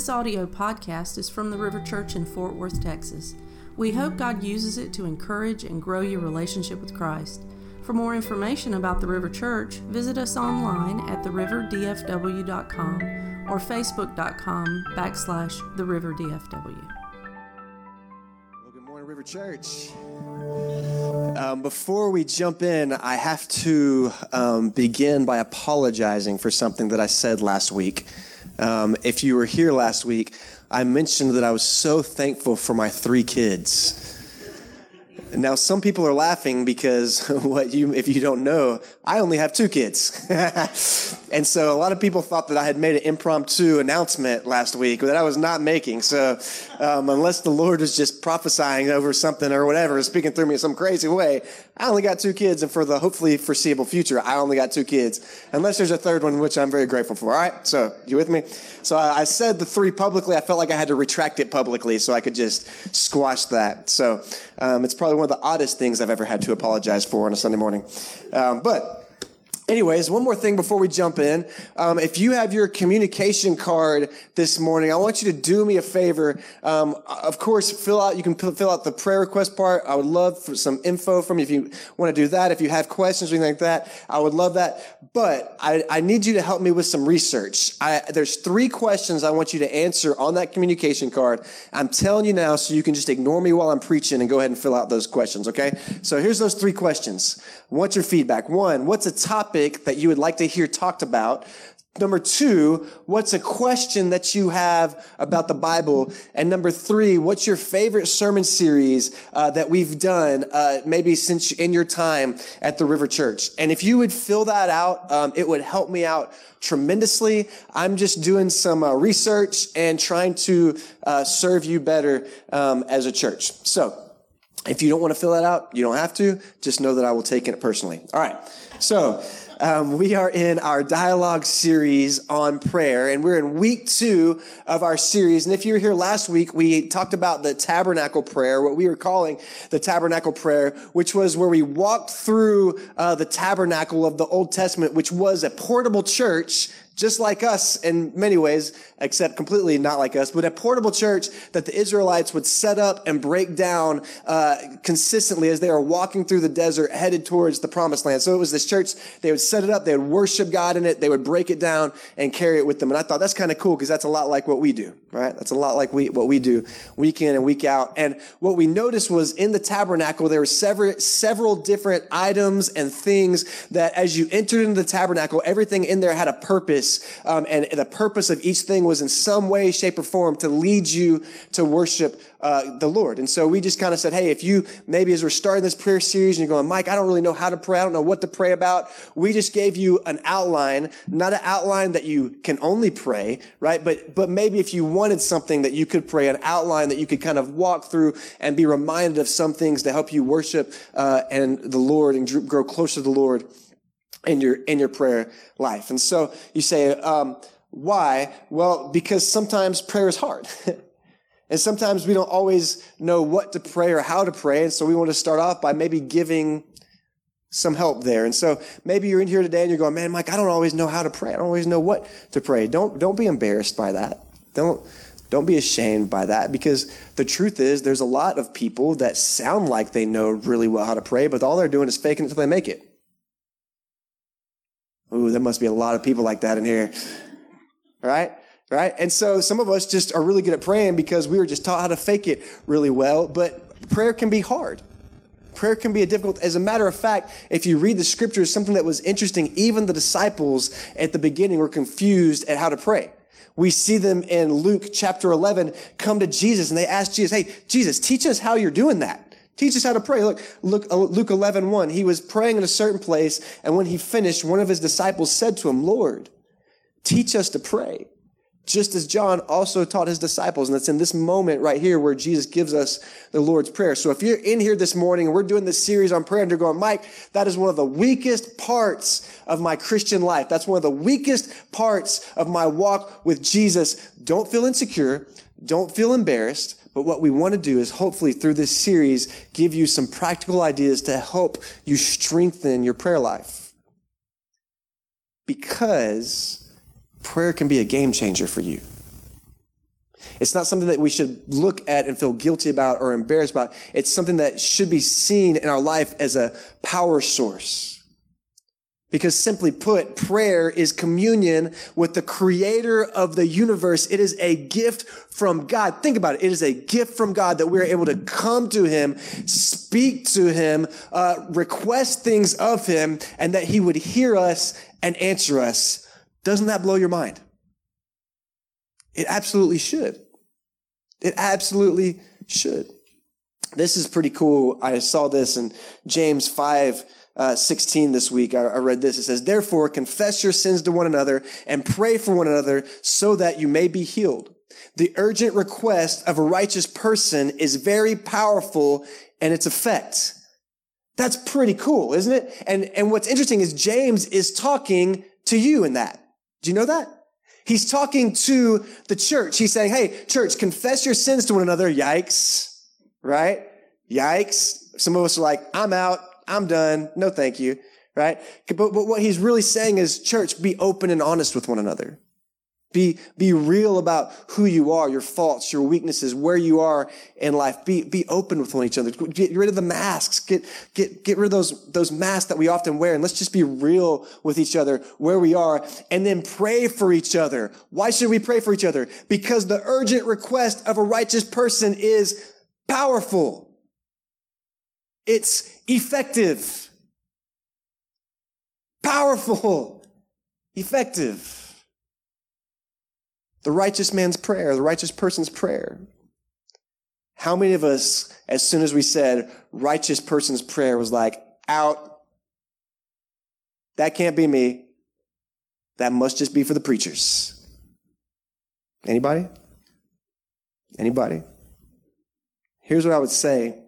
This audio podcast is from the River Church in Fort Worth, Texas. We hope God uses it to encourage and grow your relationship with Christ. For more information about the River Church, visit us online at theriverdfw.com or facebook.com backslash theriverdfw. Well, good morning, River Church. Um, before we jump in, I have to um, begin by apologizing for something that I said last week. Um, if you were here last week, I mentioned that I was so thankful for my three kids. Now, some people are laughing because what you, if you don't know, I only have two kids. and so a lot of people thought that I had made an impromptu announcement last week that I was not making. So, um, unless the Lord is just prophesying over something or whatever, speaking through me in some crazy way, I only got two kids. And for the hopefully foreseeable future, I only got two kids. Unless there's a third one, which I'm very grateful for. All right. So, you with me? So I, I said the three publicly. I felt like I had to retract it publicly so I could just squash that. So, um, it's probably one of the oddest things I've ever had to apologize for on a Sunday morning. Um, but Anyways, one more thing before we jump in. Um, if you have your communication card this morning, I want you to do me a favor. Um, of course, fill out. You can fill out the prayer request part. I would love for some info from you if you want to do that. If you have questions or anything like that, I would love that. But I, I need you to help me with some research. I, there's three questions I want you to answer on that communication card. I'm telling you now, so you can just ignore me while I'm preaching and go ahead and fill out those questions. Okay? So here's those three questions. What's your feedback? One, what's a topic that you would like to hear talked about? Number two, what's a question that you have about the Bible? And number three, what's your favorite sermon series uh, that we've done, uh, maybe since in your time at the River Church? And if you would fill that out, um, it would help me out tremendously. I'm just doing some uh, research and trying to uh, serve you better um, as a church. So, if you don't want to fill that out, you don't have to. Just know that I will take it personally. All right. So, um, we are in our dialogue series on prayer, and we're in week two of our series. And if you were here last week, we talked about the tabernacle prayer, what we were calling the tabernacle prayer, which was where we walked through uh, the tabernacle of the Old Testament, which was a portable church just like us in many ways, except completely not like us, but a portable church that the Israelites would set up and break down uh, consistently as they were walking through the desert headed towards the promised land. So it was this church, they would set it up, they would worship God in it, they would break it down and carry it with them. And I thought that's kind of cool because that's a lot like what we do, right? That's a lot like we, what we do week in and week out. And what we noticed was in the tabernacle, there were several, several different items and things that as you entered into the tabernacle, everything in there had a purpose um, and the purpose of each thing was in some way, shape, or form to lead you to worship uh, the Lord. And so we just kind of said, hey, if you maybe as we're starting this prayer series and you're going, Mike, I don't really know how to pray, I don't know what to pray about. We just gave you an outline, not an outline that you can only pray, right? But but maybe if you wanted something that you could pray, an outline that you could kind of walk through and be reminded of some things to help you worship uh, and the Lord and grow closer to the Lord in your in your prayer life. And so you say, um, why? Well, because sometimes prayer is hard. and sometimes we don't always know what to pray or how to pray. And so we want to start off by maybe giving some help there. And so maybe you're in here today and you're going, man, Mike, I don't always know how to pray. I don't always know what to pray. Don't, don't be embarrassed by that. Don't, don't be ashamed by that because the truth is there's a lot of people that sound like they know really well how to pray, but all they're doing is faking it until they make it. Ooh, there must be a lot of people like that in here. Right? Right? And so some of us just are really good at praying because we were just taught how to fake it really well, but prayer can be hard. Prayer can be a difficult. As a matter of fact, if you read the scriptures, something that was interesting, even the disciples at the beginning were confused at how to pray. We see them in Luke chapter 11 come to Jesus and they ask Jesus, Hey, Jesus, teach us how you're doing that. Teach us how to pray. Look, look, uh, Luke 11, 1. He was praying in a certain place, and when he finished, one of his disciples said to him, Lord, teach us to pray. Just as John also taught his disciples. And it's in this moment right here where Jesus gives us the Lord's Prayer. So if you're in here this morning and we're doing this series on prayer and you're going, Mike, that is one of the weakest parts of my Christian life. That's one of the weakest parts of my walk with Jesus. Don't feel insecure. Don't feel embarrassed. But what we want to do is hopefully through this series give you some practical ideas to help you strengthen your prayer life. Because prayer can be a game changer for you. It's not something that we should look at and feel guilty about or embarrassed about. It's something that should be seen in our life as a power source. Because simply put, prayer is communion with the creator of the universe. It is a gift from God. Think about it. It is a gift from God that we're able to come to him, speak to him, uh, request things of him, and that he would hear us and answer us. Doesn't that blow your mind? It absolutely should. It absolutely should. This is pretty cool. I saw this in James 5 uh, 16 this week. I, I read this. It says, Therefore, confess your sins to one another and pray for one another so that you may be healed. The urgent request of a righteous person is very powerful in its effect. That's pretty cool, isn't it? And, and what's interesting is James is talking to you in that. Do you know that? He's talking to the church. He's saying, Hey, church, confess your sins to one another. Yikes. Right? Yikes. Some of us are like, I'm out. I'm done. No, thank you. Right? But, but what he's really saying is, church, be open and honest with one another. Be, be real about who you are, your faults, your weaknesses, where you are in life. Be, be open with one each other. Get rid of the masks. Get, get, get rid of those, those masks that we often wear. And let's just be real with each other where we are and then pray for each other. Why should we pray for each other? Because the urgent request of a righteous person is powerful. It's effective, powerful, effective. The righteous man's prayer, the righteous person's prayer. How many of us, as soon as we said righteous person's prayer, was like, out? That can't be me. That must just be for the preachers. Anybody? Anybody? Here's what I would say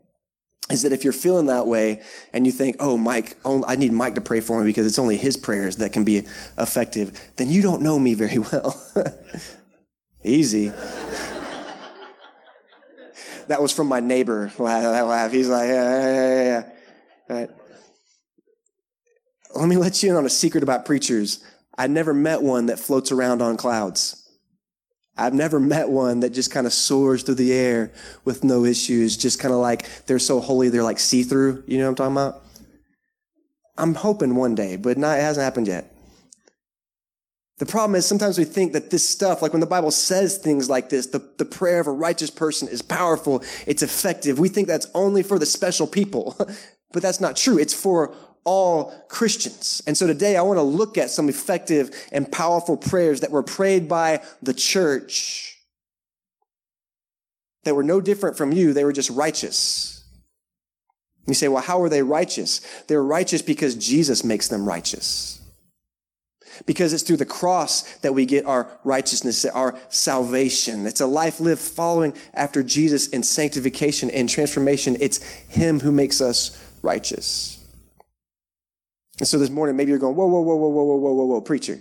is that if you're feeling that way and you think, oh, Mike, I need Mike to pray for me because it's only his prayers that can be effective, then you don't know me very well. Easy. that was from my neighbor. That laugh. He's like, yeah, yeah, yeah, yeah. Right. Let me let you in on a secret about preachers. I never met one that floats around on clouds. I've never met one that just kind of soars through the air with no issues, just kind of like they're so holy they're like see through. You know what I'm talking about? I'm hoping one day, but not, it hasn't happened yet. The problem is sometimes we think that this stuff, like when the Bible says things like this, the, the prayer of a righteous person is powerful, it's effective. We think that's only for the special people, but that's not true. It's for all Christians. And so today I want to look at some effective and powerful prayers that were prayed by the church that were no different from you. They were just righteous. You say, well, how are they righteous? They're righteous because Jesus makes them righteous. Because it's through the cross that we get our righteousness, our salvation. It's a life lived following after Jesus in sanctification and transformation. It's Him who makes us righteous. And so this morning, maybe you're going, whoa, whoa, whoa, whoa, whoa, whoa, whoa, whoa, whoa, preacher.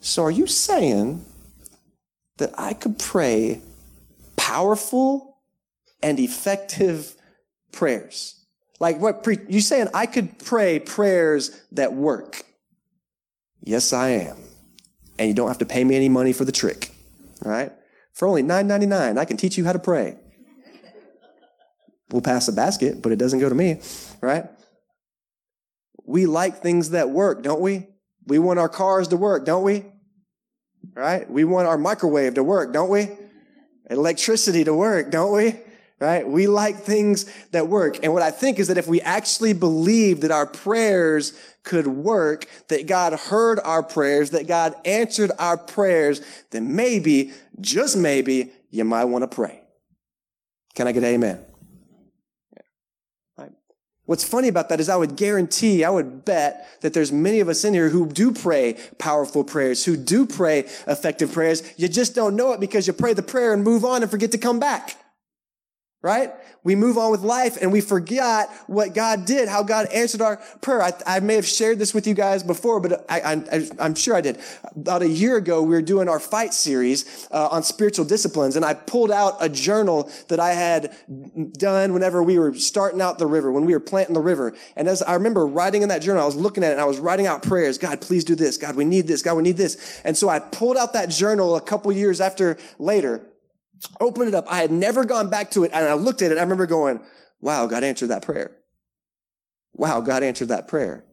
So are you saying that I could pray powerful and effective prayers? Like what pre- you saying I could pray prayers that work? Yes, I am. And you don't have to pay me any money for the trick. All right? For only $9.99, I can teach you how to pray. We'll pass the basket, but it doesn't go to me, right? We like things that work, don't we? We want our cars to work, don't we? Right? We want our microwave to work, don't we? Electricity to work, don't we? Right? We like things that work. And what I think is that if we actually believe that our prayers could work, that God heard our prayers, that God answered our prayers, then maybe, just maybe, you might want to pray. Can I get amen? What's funny about that is I would guarantee, I would bet that there's many of us in here who do pray powerful prayers, who do pray effective prayers. You just don't know it because you pray the prayer and move on and forget to come back right? We move on with life and we forget what God did, how God answered our prayer. I, I may have shared this with you guys before, but I, am sure I did. About a year ago, we were doing our fight series uh, on spiritual disciplines, and I pulled out a journal that I had done whenever we were starting out the river, when we were planting the river. And as I remember writing in that journal, I was looking at it and I was writing out prayers. God, please do this. God, we need this. God, we need this. And so I pulled out that journal a couple years after later opened it up. I had never gone back to it. And I looked at it. I remember going, wow, God answered that prayer. Wow, God answered that prayer.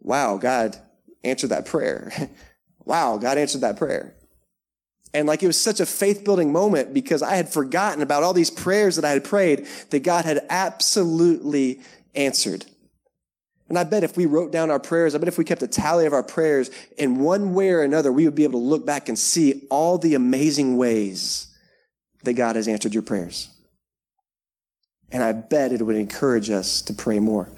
Wow, God answered that prayer. wow, God answered that prayer. And like it was such a faith building moment because I had forgotten about all these prayers that I had prayed that God had absolutely answered. And I bet if we wrote down our prayers, I bet if we kept a tally of our prayers in one way or another, we would be able to look back and see all the amazing ways that God has answered your prayers. And I bet it would encourage us to pray more.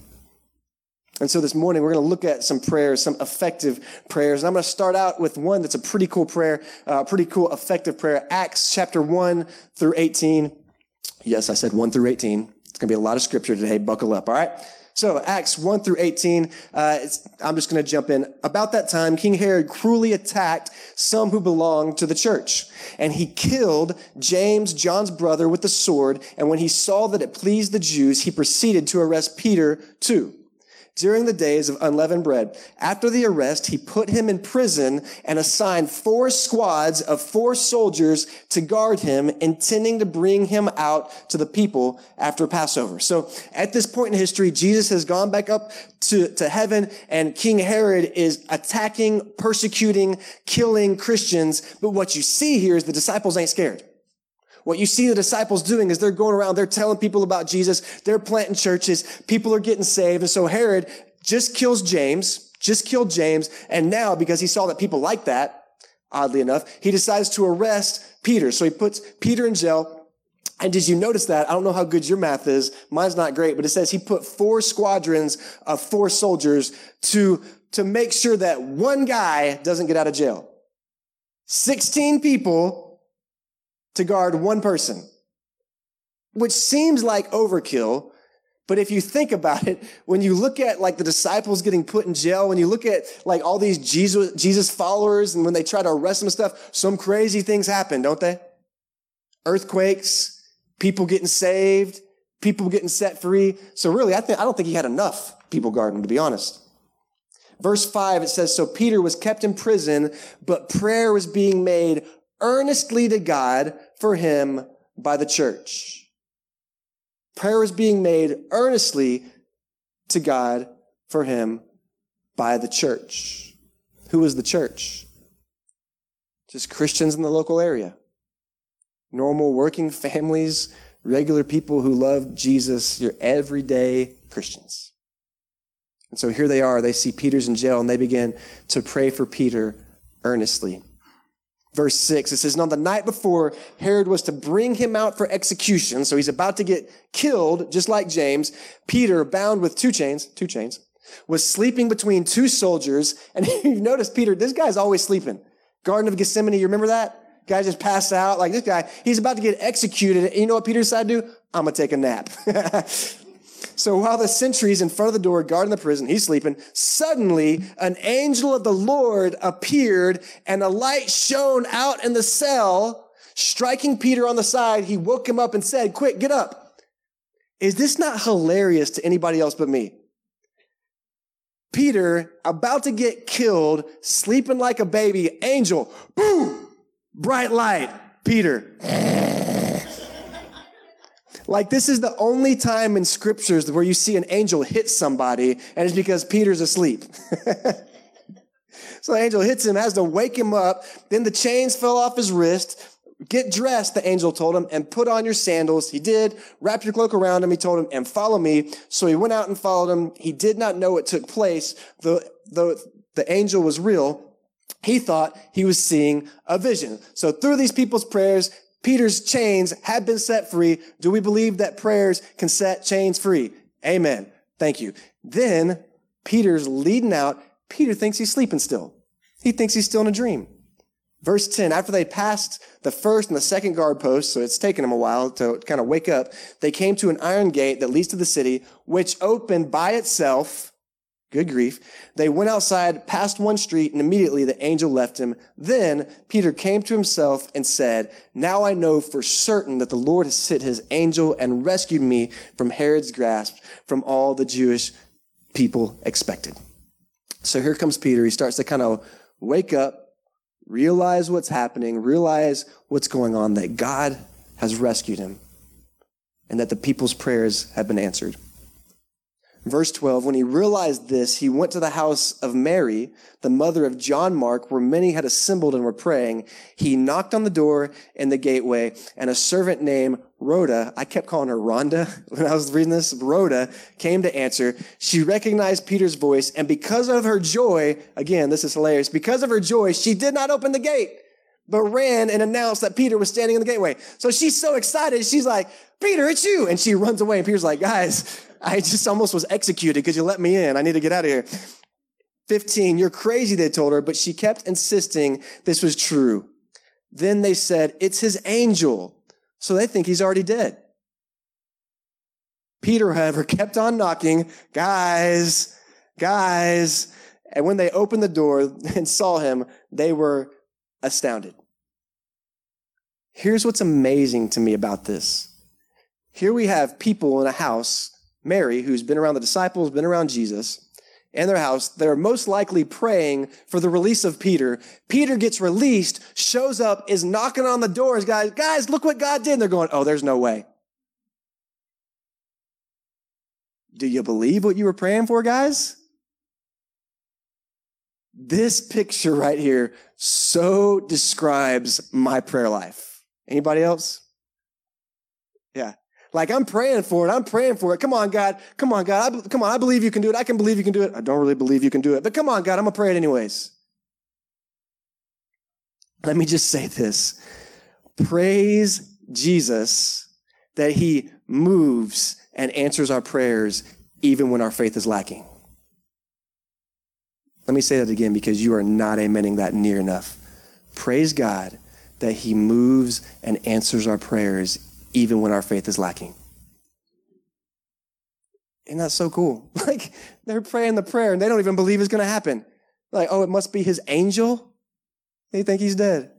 And so this morning we're going to look at some prayers, some effective prayers. And I'm going to start out with one that's a pretty cool prayer, uh, pretty cool effective prayer. Acts chapter 1 through 18. Yes, I said 1 through 18. It's going to be a lot of scripture today. Buckle up, all right? So Acts 1 through 18, uh, I'm just going to jump in. About that time, King Herod cruelly attacked some who belonged to the church. And he killed James, John's brother, with the sword. And when he saw that it pleased the Jews, he proceeded to arrest Peter too during the days of unleavened bread. After the arrest, he put him in prison and assigned four squads of four soldiers to guard him, intending to bring him out to the people after Passover. So at this point in history, Jesus has gone back up to, to heaven and King Herod is attacking, persecuting, killing Christians. But what you see here is the disciples ain't scared. What you see the disciples doing is they're going around, they're telling people about Jesus, they're planting churches, people are getting saved. And so Herod just kills James, just killed James. And now, because he saw that people like that, oddly enough, he decides to arrest Peter. So he puts Peter in jail. And did you notice that? I don't know how good your math is. Mine's not great, but it says he put four squadrons of four soldiers to, to make sure that one guy doesn't get out of jail. 16 people to guard one person, which seems like overkill. But if you think about it, when you look at like the disciples getting put in jail, when you look at like all these Jesus, Jesus followers and when they try to arrest them and stuff, some crazy things happen, don't they? Earthquakes, people getting saved, people getting set free. So really, I think, I don't think he had enough people guarding to be honest. Verse five, it says, so Peter was kept in prison, but prayer was being made earnestly to God for him by the church. Prayer is being made earnestly to God for him by the church. Who is the church? Just Christians in the local area. Normal working families, regular people who love Jesus, your everyday Christians. And so here they are. They see Peter's in jail and they begin to pray for Peter earnestly. Verse 6, it says, on the night before Herod was to bring him out for execution, so he's about to get killed, just like James, Peter, bound with two chains, two chains, was sleeping between two soldiers. And you notice Peter, this guy's always sleeping. Garden of Gethsemane, you remember that? Guy just passed out. Like this guy, he's about to get executed. And you know what Peter decided to do? I'm going to take a nap. So while the sentries in front of the door guarding the prison, he's sleeping, suddenly an angel of the Lord appeared and a light shone out in the cell. Striking Peter on the side, he woke him up and said, quick, get up. Is this not hilarious to anybody else but me? Peter, about to get killed, sleeping like a baby, angel, boom, bright light, Peter. Like this is the only time in scriptures where you see an angel hit somebody and it's because Peter's asleep. so the angel hits him, has to wake him up. Then the chains fell off his wrist. Get dressed, the angel told him, and put on your sandals. He did. Wrap your cloak around him, he told him, and follow me. So he went out and followed him. He did not know it took place, though, though the angel was real. He thought he was seeing a vision. So through these people's prayers, Peter's chains had been set free. Do we believe that prayers can set chains free? Amen. Thank you. Then Peter's leading out. Peter thinks he's sleeping still. He thinks he's still in a dream. Verse 10, after they passed the first and the second guard post, so it's taken them a while to kind of wake up, they came to an iron gate that leads to the city, which opened by itself Good grief. They went outside, passed one street, and immediately the angel left him. Then Peter came to himself and said, Now I know for certain that the Lord has sent his angel and rescued me from Herod's grasp, from all the Jewish people expected. So here comes Peter. He starts to kind of wake up, realize what's happening, realize what's going on, that God has rescued him, and that the people's prayers have been answered. Verse 12, when he realized this, he went to the house of Mary, the mother of John Mark, where many had assembled and were praying. He knocked on the door in the gateway, and a servant named Rhoda, I kept calling her Rhonda when I was reading this, Rhoda came to answer. She recognized Peter's voice, and because of her joy, again, this is hilarious, because of her joy, she did not open the gate, but ran and announced that Peter was standing in the gateway. So she's so excited, she's like, Peter, it's you. And she runs away, and Peter's like, guys, I just almost was executed because you let me in. I need to get out of here. 15, you're crazy, they told her, but she kept insisting this was true. Then they said, it's his angel. So they think he's already dead. Peter, however, kept on knocking, guys, guys. And when they opened the door and saw him, they were astounded. Here's what's amazing to me about this. Here we have people in a house Mary, who's been around the disciples, been around Jesus, and their house. They're most likely praying for the release of Peter. Peter gets released, shows up, is knocking on the doors. Guys, guys, look what God did. And they're going, oh, there's no way. Do you believe what you were praying for, guys? This picture right here so describes my prayer life. Anybody else? Yeah. Like I'm praying for it. I'm praying for it. Come on, God. Come on, God. I, come on. I believe you can do it. I can believe you can do it. I don't really believe you can do it, but come on, God. I'm to pray it anyways. Let me just say this. Praise Jesus that he moves and answers our prayers even when our faith is lacking. Let me say that again because you are not amening that near enough. Praise God that he moves and answers our prayers even when our faith is lacking. Isn't that so cool? Like, they're praying the prayer and they don't even believe it's going to happen. Like, oh, it must be his angel? They think he's dead.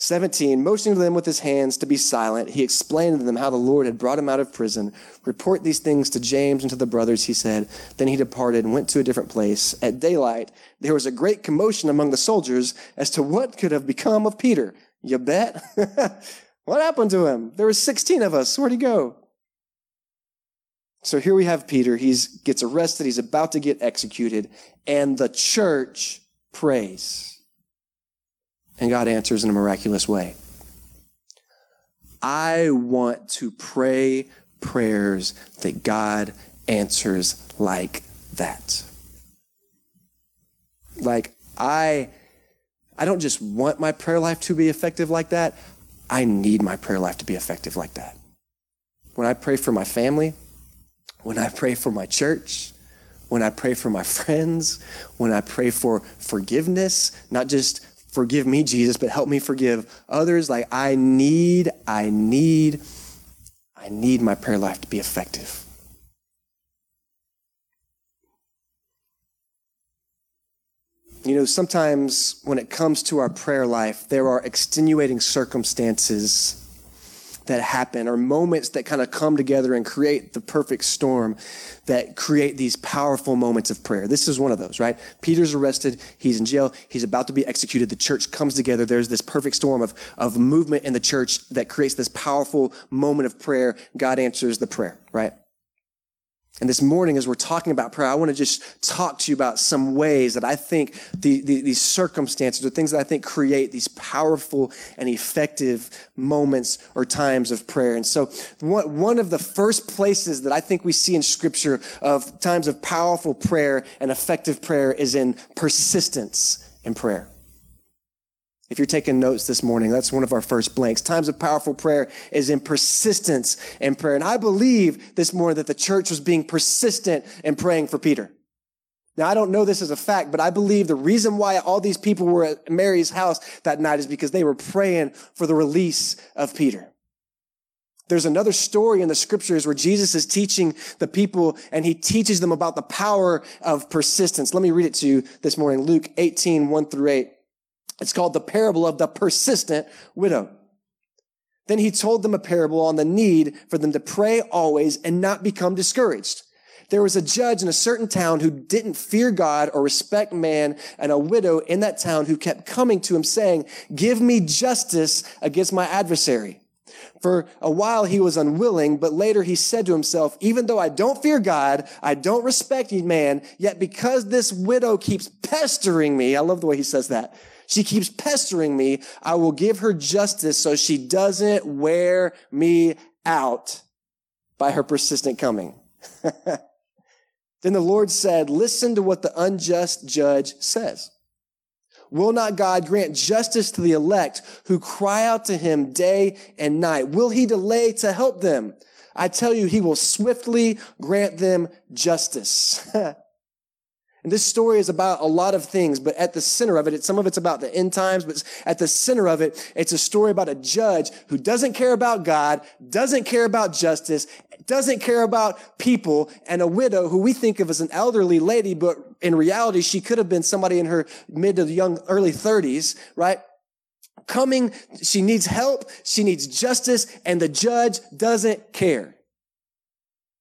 17, motioning to them with his hands to be silent, he explained to them how the Lord had brought him out of prison. Report these things to James and to the brothers, he said. Then he departed and went to a different place. At daylight, there was a great commotion among the soldiers as to what could have become of Peter. You bet? What happened to him? There were 16 of us. Where'd he go? So here we have Peter. He gets arrested. He's about to get executed. And the church prays. And God answers in a miraculous way. I want to pray prayers that God answers like that. Like, I, I don't just want my prayer life to be effective like that. I need my prayer life to be effective like that. When I pray for my family, when I pray for my church, when I pray for my friends, when I pray for forgiveness, not just forgive me, Jesus, but help me forgive others. Like I need, I need, I need my prayer life to be effective. You know, sometimes when it comes to our prayer life, there are extenuating circumstances that happen or moments that kind of come together and create the perfect storm that create these powerful moments of prayer. This is one of those, right? Peter's arrested. He's in jail. He's about to be executed. The church comes together. There's this perfect storm of, of movement in the church that creates this powerful moment of prayer. God answers the prayer, right? And this morning, as we're talking about prayer, I want to just talk to you about some ways that I think the, the, these circumstances or things that I think create these powerful and effective moments or times of prayer. And so one, one of the first places that I think we see in scripture of times of powerful prayer and effective prayer is in persistence in prayer. If you're taking notes this morning, that's one of our first blanks. Times of powerful prayer is in persistence in prayer. And I believe this morning that the church was being persistent in praying for Peter. Now, I don't know this as a fact, but I believe the reason why all these people were at Mary's house that night is because they were praying for the release of Peter. There's another story in the scriptures where Jesus is teaching the people and he teaches them about the power of persistence. Let me read it to you this morning. Luke 18, 1 through 8. It's called the parable of the persistent widow. Then he told them a parable on the need for them to pray always and not become discouraged. There was a judge in a certain town who didn't fear God or respect man, and a widow in that town who kept coming to him saying, Give me justice against my adversary. For a while he was unwilling, but later he said to himself, even though I don't fear God, I don't respect man, yet because this widow keeps pestering me, I love the way he says that. She keeps pestering me. I will give her justice so she doesn't wear me out by her persistent coming. then the Lord said, listen to what the unjust judge says. Will not God grant justice to the elect who cry out to him day and night? Will he delay to help them? I tell you, he will swiftly grant them justice. and this story is about a lot of things, but at the center of it, some of it's about the end times, but at the center of it, it's a story about a judge who doesn't care about God, doesn't care about justice, doesn't care about people, and a widow who we think of as an elderly lady, but in reality, she could have been somebody in her mid to young, early 30s, right? Coming, she needs help, she needs justice, and the judge doesn't care.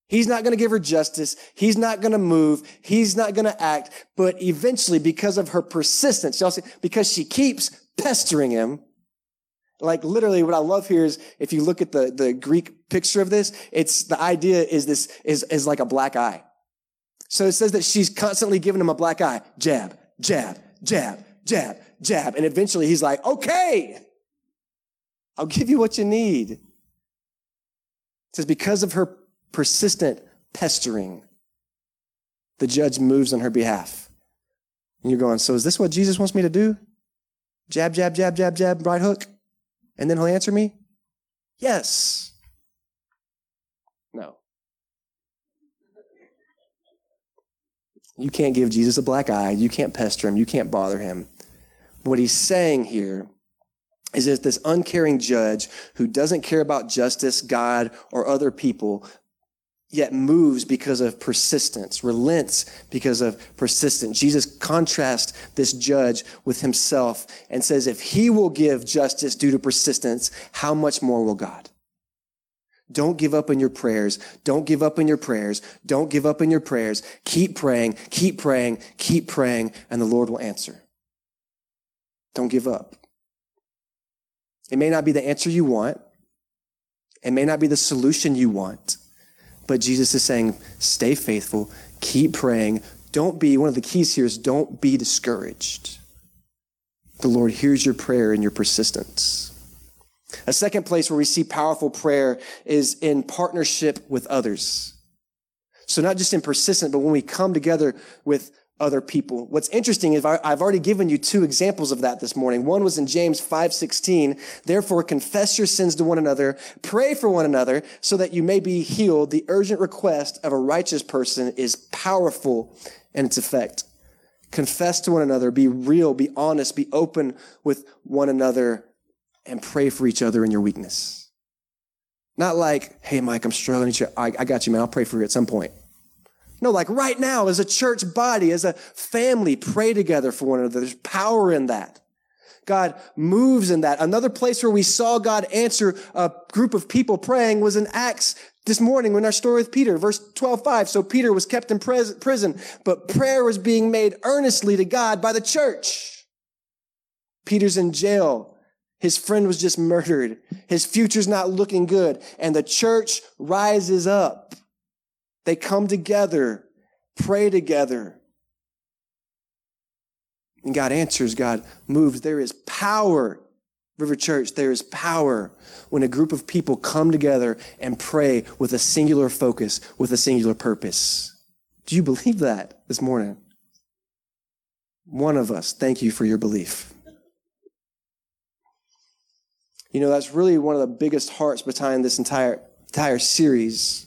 He's not going to give her justice. He's not going to move. He's not going to act. But eventually, because of her persistence, because she keeps pestering him, like literally what I love here is if you look at the, the Greek picture of this, it's the idea is this is, is like a black eye. So it says that she's constantly giving him a black eye. Jab, jab, jab, jab, jab. And eventually he's like, okay, I'll give you what you need. It says because of her persistent pestering, the judge moves on her behalf. And you're going, so is this what Jesus wants me to do? Jab, jab, jab, jab, jab, right hook? And then he'll answer me? Yes. No. You can't give Jesus a black eye. You can't pester him. You can't bother him. What he's saying here is that this uncaring judge who doesn't care about justice, God, or other people, yet moves because of persistence, relents because of persistence. Jesus contrasts this judge with himself and says, if he will give justice due to persistence, how much more will God? Don't give up in your prayers. Don't give up in your prayers. Don't give up in your prayers. Keep praying, keep praying, keep praying, and the Lord will answer. Don't give up. It may not be the answer you want. It may not be the solution you want. But Jesus is saying, stay faithful, keep praying. Don't be, one of the keys here is don't be discouraged. The Lord hears your prayer and your persistence. A second place where we see powerful prayer is in partnership with others. So not just in persistent, but when we come together with other people. What's interesting is I've already given you two examples of that this morning. One was in James 5:16. Therefore confess your sins to one another, pray for one another so that you may be healed. The urgent request of a righteous person is powerful in its effect. Confess to one another, be real, be honest, be open with one another and pray for each other in your weakness. Not like, "Hey Mike, I'm struggling. I, I got you, man. I'll pray for you at some point." No, like right now, as a church body, as a family, pray together for one another. There's power in that. God moves in that. Another place where we saw God answer a group of people praying was in Acts this morning when our story with Peter, verse 12, 5. So Peter was kept in prison, but prayer was being made earnestly to God by the church. Peter's in jail. His friend was just murdered. His future's not looking good. And the church rises up. They come together, pray together. And God answers, God moves. There is power, River Church, there is power when a group of people come together and pray with a singular focus, with a singular purpose. Do you believe that this morning? One of us, thank you for your belief. You know, that's really one of the biggest hearts behind this entire, entire series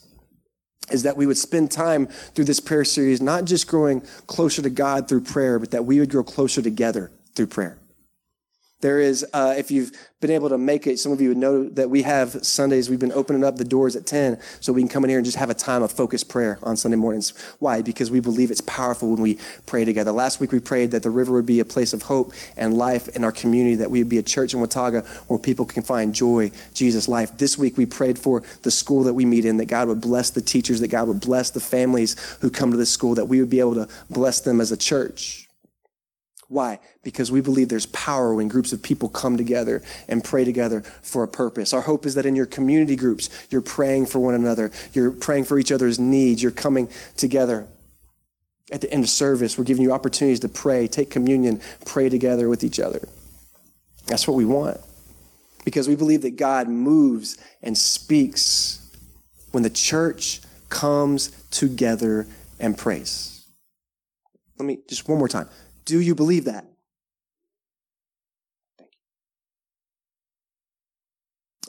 is that we would spend time through this prayer series, not just growing closer to God through prayer, but that we would grow closer together through prayer. There is, uh, if you've been able to make it, some of you would know that we have Sundays, we've been opening up the doors at 10 so we can come in here and just have a time of focused prayer on Sunday mornings. Why? Because we believe it's powerful when we pray together. Last week we prayed that the river would be a place of hope and life in our community, that we would be a church in Watauga where people can find joy, Jesus' life. This week we prayed for the school that we meet in, that God would bless the teachers, that God would bless the families who come to this school, that we would be able to bless them as a church. Why? Because we believe there's power when groups of people come together and pray together for a purpose. Our hope is that in your community groups, you're praying for one another. You're praying for each other's needs. You're coming together. At the end of service, we're giving you opportunities to pray, take communion, pray together with each other. That's what we want. Because we believe that God moves and speaks when the church comes together and prays. Let me just one more time. Do you believe that? Thank you.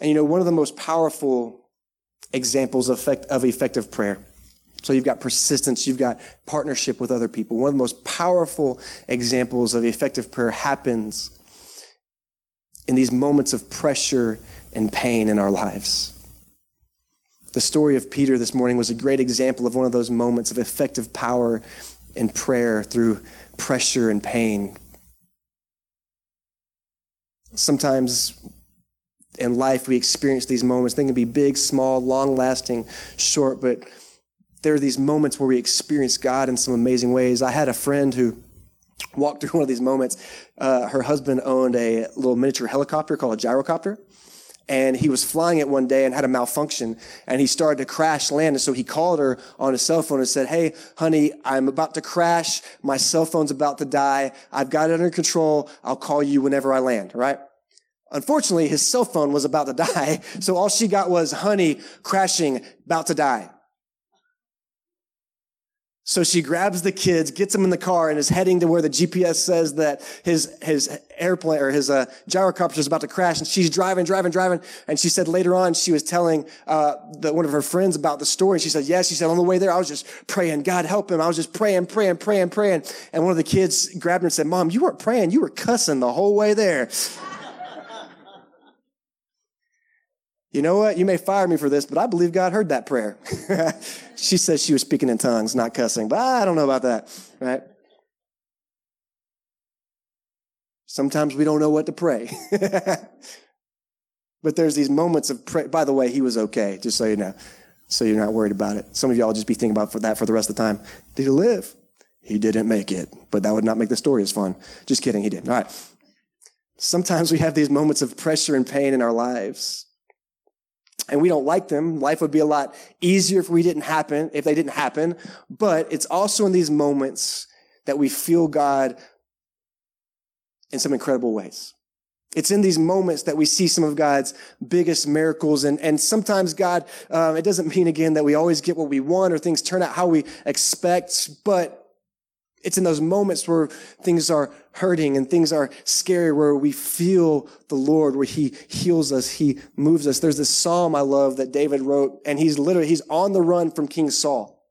And you know, one of the most powerful examples of, effect, of effective prayer. So you've got persistence, you've got partnership with other people. One of the most powerful examples of effective prayer happens in these moments of pressure and pain in our lives. The story of Peter this morning was a great example of one of those moments of effective power in prayer through pressure and pain. Sometimes in life we experience these moments. They can be big, small, long lasting, short, but there are these moments where we experience God in some amazing ways. I had a friend who walked through one of these moments. Uh, her husband owned a little miniature helicopter called a gyrocopter and he was flying it one day and had a malfunction and he started to crash land. And so he called her on his cell phone and said, Hey, honey, I'm about to crash. My cell phone's about to die. I've got it under control. I'll call you whenever I land, right? Unfortunately, his cell phone was about to die. So all she got was honey crashing, about to die. So she grabs the kids, gets them in the car, and is heading to where the GPS says that his his airplane or his uh, gyrocopter is about to crash. And she's driving, driving, driving. And she said later on she was telling uh, the, one of her friends about the story. She said, "Yes." She said on the way there, I was just praying, God help him. I was just praying, praying, praying, praying. And one of the kids grabbed her and said, "Mom, you weren't praying. You were cussing the whole way there." You know what? You may fire me for this, but I believe God heard that prayer. she says she was speaking in tongues, not cussing, but I don't know about that, right? Sometimes we don't know what to pray. but there's these moments of pray. By the way, he was okay, just so you know. So you're not worried about it. Some of y'all just be thinking about for that for the rest of the time. Did he live? He didn't make it, but that would not make the story as fun. Just kidding, he did. All right. Sometimes we have these moments of pressure and pain in our lives and we don't like them. Life would be a lot easier if we didn't happen, if they didn't happen. But it's also in these moments that we feel God in some incredible ways. It's in these moments that we see some of God's biggest miracles. And, and sometimes God, um, it doesn't mean again that we always get what we want or things turn out how we expect, but it's in those moments where things are hurting and things are scary, where we feel the Lord, where He heals us, He moves us. There's this psalm I love that David wrote, and he's literally, he's on the run from King Saul.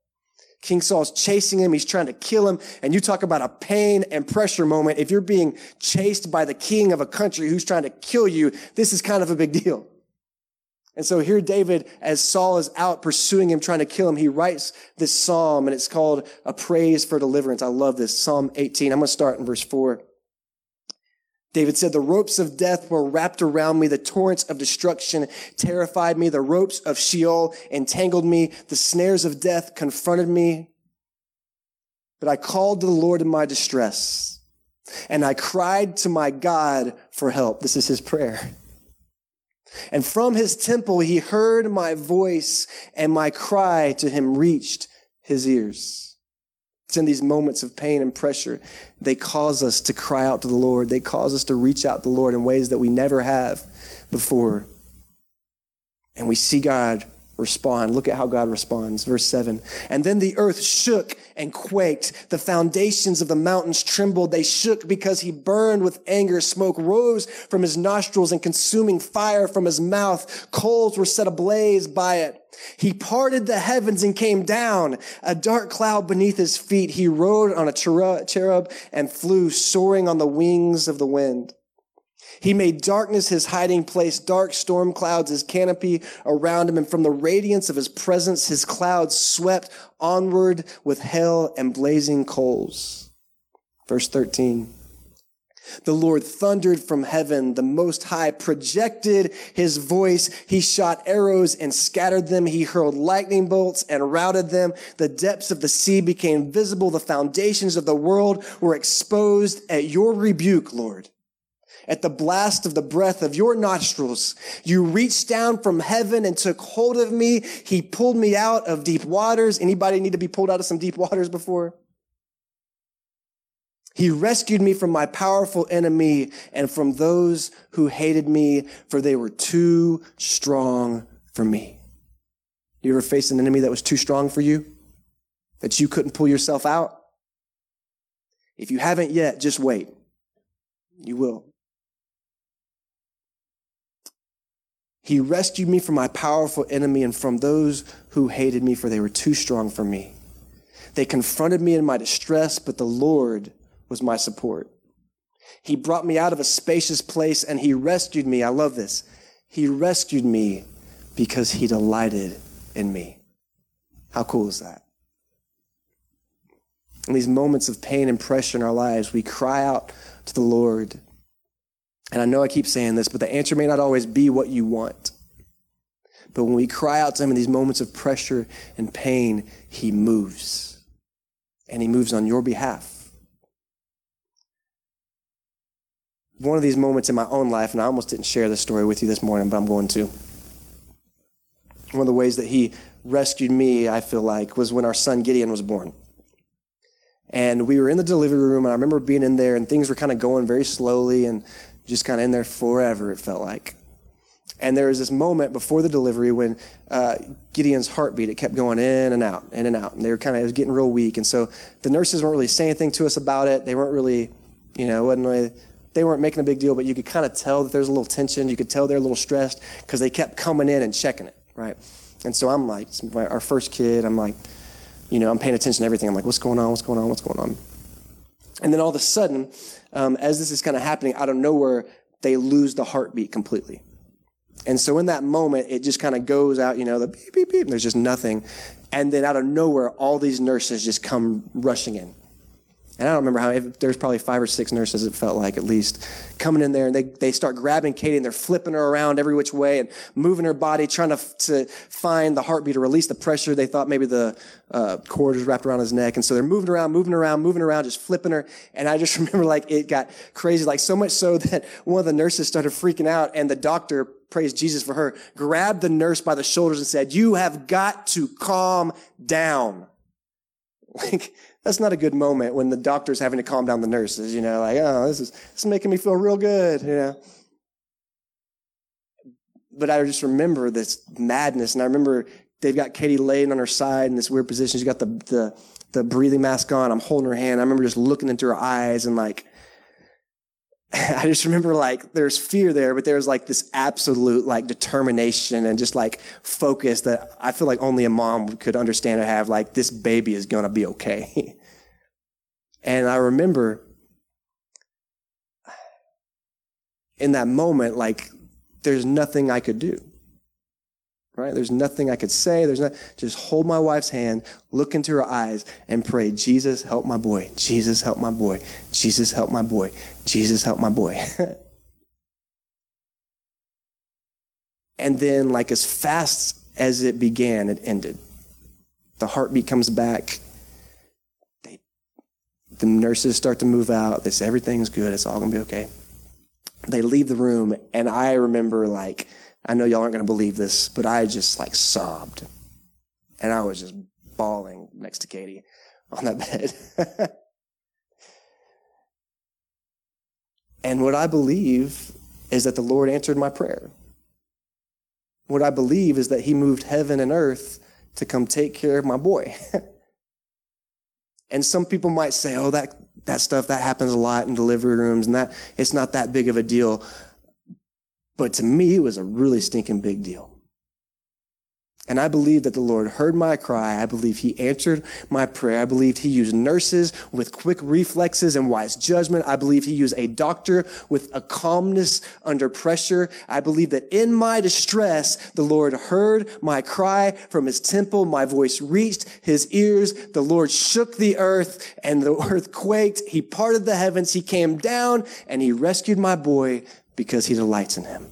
King Saul's chasing him. He's trying to kill him. And you talk about a pain and pressure moment. If you're being chased by the king of a country who's trying to kill you, this is kind of a big deal. And so here David, as Saul is out pursuing him, trying to kill him, he writes this psalm and it's called a praise for deliverance. I love this. Psalm 18. I'm going to start in verse 4. David said, The ropes of death were wrapped around me. The torrents of destruction terrified me. The ropes of Sheol entangled me. The snares of death confronted me. But I called to the Lord in my distress and I cried to my God for help. This is his prayer. And from his temple, he heard my voice and my cry to him reached his ears. It's in these moments of pain and pressure. They cause us to cry out to the Lord. They cause us to reach out to the Lord in ways that we never have before. And we see God respond. Look at how God responds. Verse 7. And then the earth shook and quaked. The foundations of the mountains trembled. They shook because he burned with anger. Smoke rose from his nostrils and consuming fire from his mouth. Coals were set ablaze by it. He parted the heavens and came down, a dark cloud beneath his feet. He rode on a cherub and flew, soaring on the wings of the wind. He made darkness his hiding place, dark storm clouds his canopy around him, and from the radiance of his presence, his clouds swept onward with hail and blazing coals. Verse 13. The Lord thundered from heaven. The Most High projected his voice. He shot arrows and scattered them. He hurled lightning bolts and routed them. The depths of the sea became visible. The foundations of the world were exposed at your rebuke, Lord. At the blast of the breath of your nostrils, you reached down from heaven and took hold of me. He pulled me out of deep waters. Anybody need to be pulled out of some deep waters before? He rescued me from my powerful enemy and from those who hated me, for they were too strong for me. You ever faced an enemy that was too strong for you? That you couldn't pull yourself out? If you haven't yet, just wait. You will. He rescued me from my powerful enemy and from those who hated me, for they were too strong for me. They confronted me in my distress, but the Lord was my support. He brought me out of a spacious place and he rescued me. I love this. He rescued me because he delighted in me. How cool is that? In these moments of pain and pressure in our lives, we cry out to the Lord. And I know I keep saying this, but the answer may not always be what you want. But when we cry out to Him in these moments of pressure and pain, He moves. And He moves on your behalf. one of these moments in my own life, and I almost didn't share this story with you this morning, but I'm going to. One of the ways that he rescued me, I feel like, was when our son Gideon was born. And we were in the delivery room, and I remember being in there, and things were kind of going very slowly and just kind of in there forever, it felt like. And there was this moment before the delivery when uh, Gideon's heartbeat, it kept going in and out, in and out. And they were kind of, it was getting real weak. And so the nurses weren't really saying anything to us about it. They weren't really, you know, wasn't really, they weren't making a big deal, but you could kind of tell that there's a little tension. You could tell they're a little stressed because they kept coming in and checking it, right? And so I'm like, our first kid, I'm like, you know, I'm paying attention to everything. I'm like, what's going on? What's going on? What's going on? And then all of a sudden, um, as this is kind of happening out of nowhere, they lose the heartbeat completely. And so in that moment, it just kind of goes out, you know, the beep, beep, beep, there's just nothing. And then out of nowhere, all these nurses just come rushing in and I don't remember how, there's probably five or six nurses, it felt like at least, coming in there and they, they start grabbing Katie and they're flipping her around every which way and moving her body, trying to, to find the heartbeat or release the pressure. They thought maybe the uh, cord was wrapped around his neck. And so they're moving around, moving around, moving around, just flipping her. And I just remember like it got crazy, like so much so that one of the nurses started freaking out and the doctor praise Jesus for her, grabbed the nurse by the shoulders and said, you have got to calm down. Like, that's not a good moment when the doctor's having to calm down the nurses, you know, like, oh, this is, this is making me feel real good, you know. But I just remember this madness, and I remember they've got Katie laying on her side in this weird position. She's got the, the, the breathing mask on. I'm holding her hand. I remember just looking into her eyes and like, I just remember like there's fear there, but there's like this absolute like determination and just like focus that I feel like only a mom could understand or have. Like this baby is gonna be okay. and I remember in that moment, like there's nothing I could do right? There's nothing I could say. There's not, just hold my wife's hand, look into her eyes, and pray, Jesus, help my boy. Jesus, help my boy. Jesus, help my boy. Jesus, help my boy. and then, like, as fast as it began, it ended. The heartbeat comes back. They, the nurses start to move out. They say, everything's good. It's all going to be okay. They leave the room, and I remember, like, I know y'all aren't going to believe this, but I just like sobbed. And I was just bawling next to Katie on that bed. and what I believe is that the Lord answered my prayer. What I believe is that He moved heaven and earth to come take care of my boy. and some people might say, oh, that, that stuff, that happens a lot in delivery rooms and that, it's not that big of a deal. But to me, it was a really stinking big deal. And I believe that the Lord heard my cry. I believe he answered my prayer. I believe he used nurses with quick reflexes and wise judgment. I believe he used a doctor with a calmness under pressure. I believe that in my distress, the Lord heard my cry from his temple. My voice reached his ears. The Lord shook the earth and the earth quaked. He parted the heavens. He came down and he rescued my boy because he delights in him.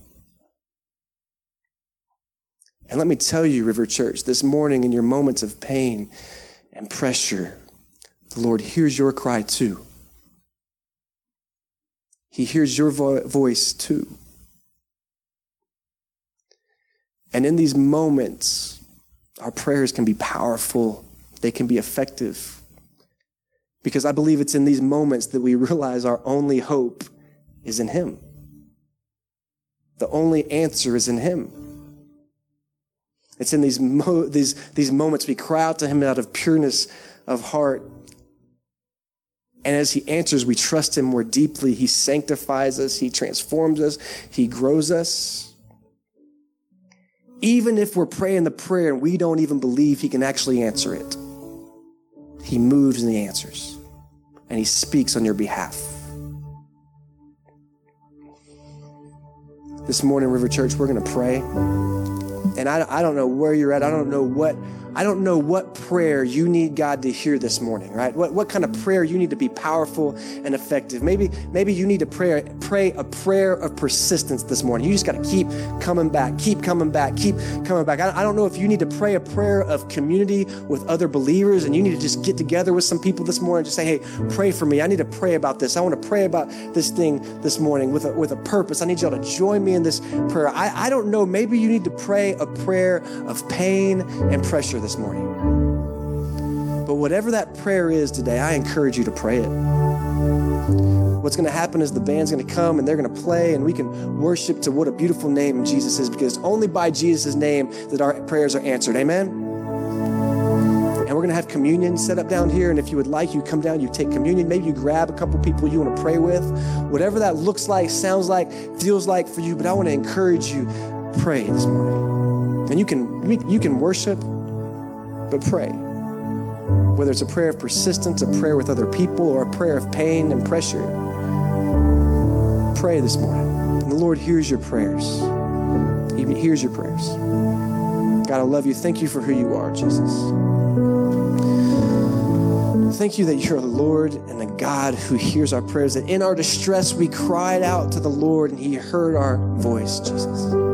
And let me tell you, River Church, this morning in your moments of pain and pressure, the Lord hears your cry too. He hears your vo- voice too. And in these moments, our prayers can be powerful, they can be effective. Because I believe it's in these moments that we realize our only hope is in Him. The only answer is in Him. It's in these, mo- these, these moments we cry out to Him out of pureness of heart. And as He answers, we trust Him more deeply. He sanctifies us, He transforms us, He grows us. Even if we're praying the prayer and we don't even believe He can actually answer it, He moves and He answers, and He speaks on your behalf. This morning, River Church, we're going to pray. And I, I don't know where you're at. I don't know what I don't know what prayer you need God to hear this morning, right? What, what kind of prayer you need to be powerful and effective. Maybe, maybe you need to pray, pray a prayer of persistence this morning. You just got to keep coming back, keep coming back, keep coming back. I, I don't know if you need to pray a prayer of community with other believers and you need to just get together with some people this morning and just say, hey, pray for me. I need to pray about this. I want to pray about this thing this morning with a, with a purpose. I need y'all to join me in this prayer. I, I don't know. Maybe you need to pray a prayer of pain and pressure this morning. But whatever that prayer is today, I encourage you to pray it. What's going to happen is the band's going to come and they're going to play, and we can worship to what a beautiful name Jesus is because only by Jesus' name that our prayers are answered. Amen? And we're going to have communion set up down here. And if you would like, you come down, you take communion. Maybe you grab a couple people you want to pray with. Whatever that looks like, sounds like, feels like for you. But I want to encourage you, pray this morning. And you can you can worship but pray. Whether it's a prayer of persistence, a prayer with other people, or a prayer of pain and pressure, pray this morning. And the Lord hears your prayers. He hears your prayers. God, I love you. Thank you for who you are, Jesus. Thank you that you're a Lord and a God who hears our prayers, that in our distress we cried out to the Lord and he heard our voice, Jesus.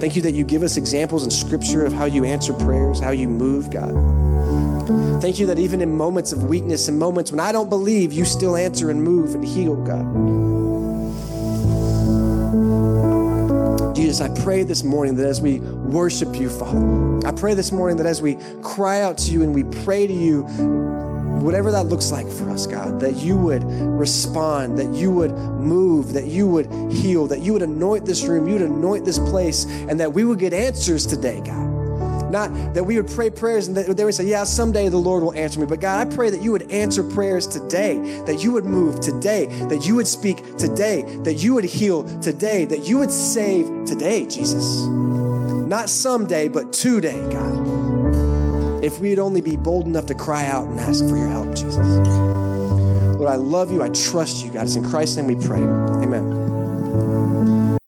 Thank you that you give us examples in Scripture of how you answer prayers, how you move, God. Thank you that even in moments of weakness and moments when I don't believe, you still answer and move and heal, God. Jesus, I pray this morning that as we worship you, Father, I pray this morning that as we cry out to you and we pray to you, whatever that looks like for us, God, that you would respond, that you would move, that you would heal, that you would anoint this room, you would anoint this place, and that we would get answers today, God. Not that we would pray prayers and that they would say, Yeah, someday the Lord will answer me. But God, I pray that you would answer prayers today, that you would move today, that you would speak today, that you would heal today, that you would save today, Jesus. Not someday, but today, God. If we'd only be bold enough to cry out and ask for your help, Jesus. Lord, I love you. I trust you, God. It's in Christ's name we pray. Amen.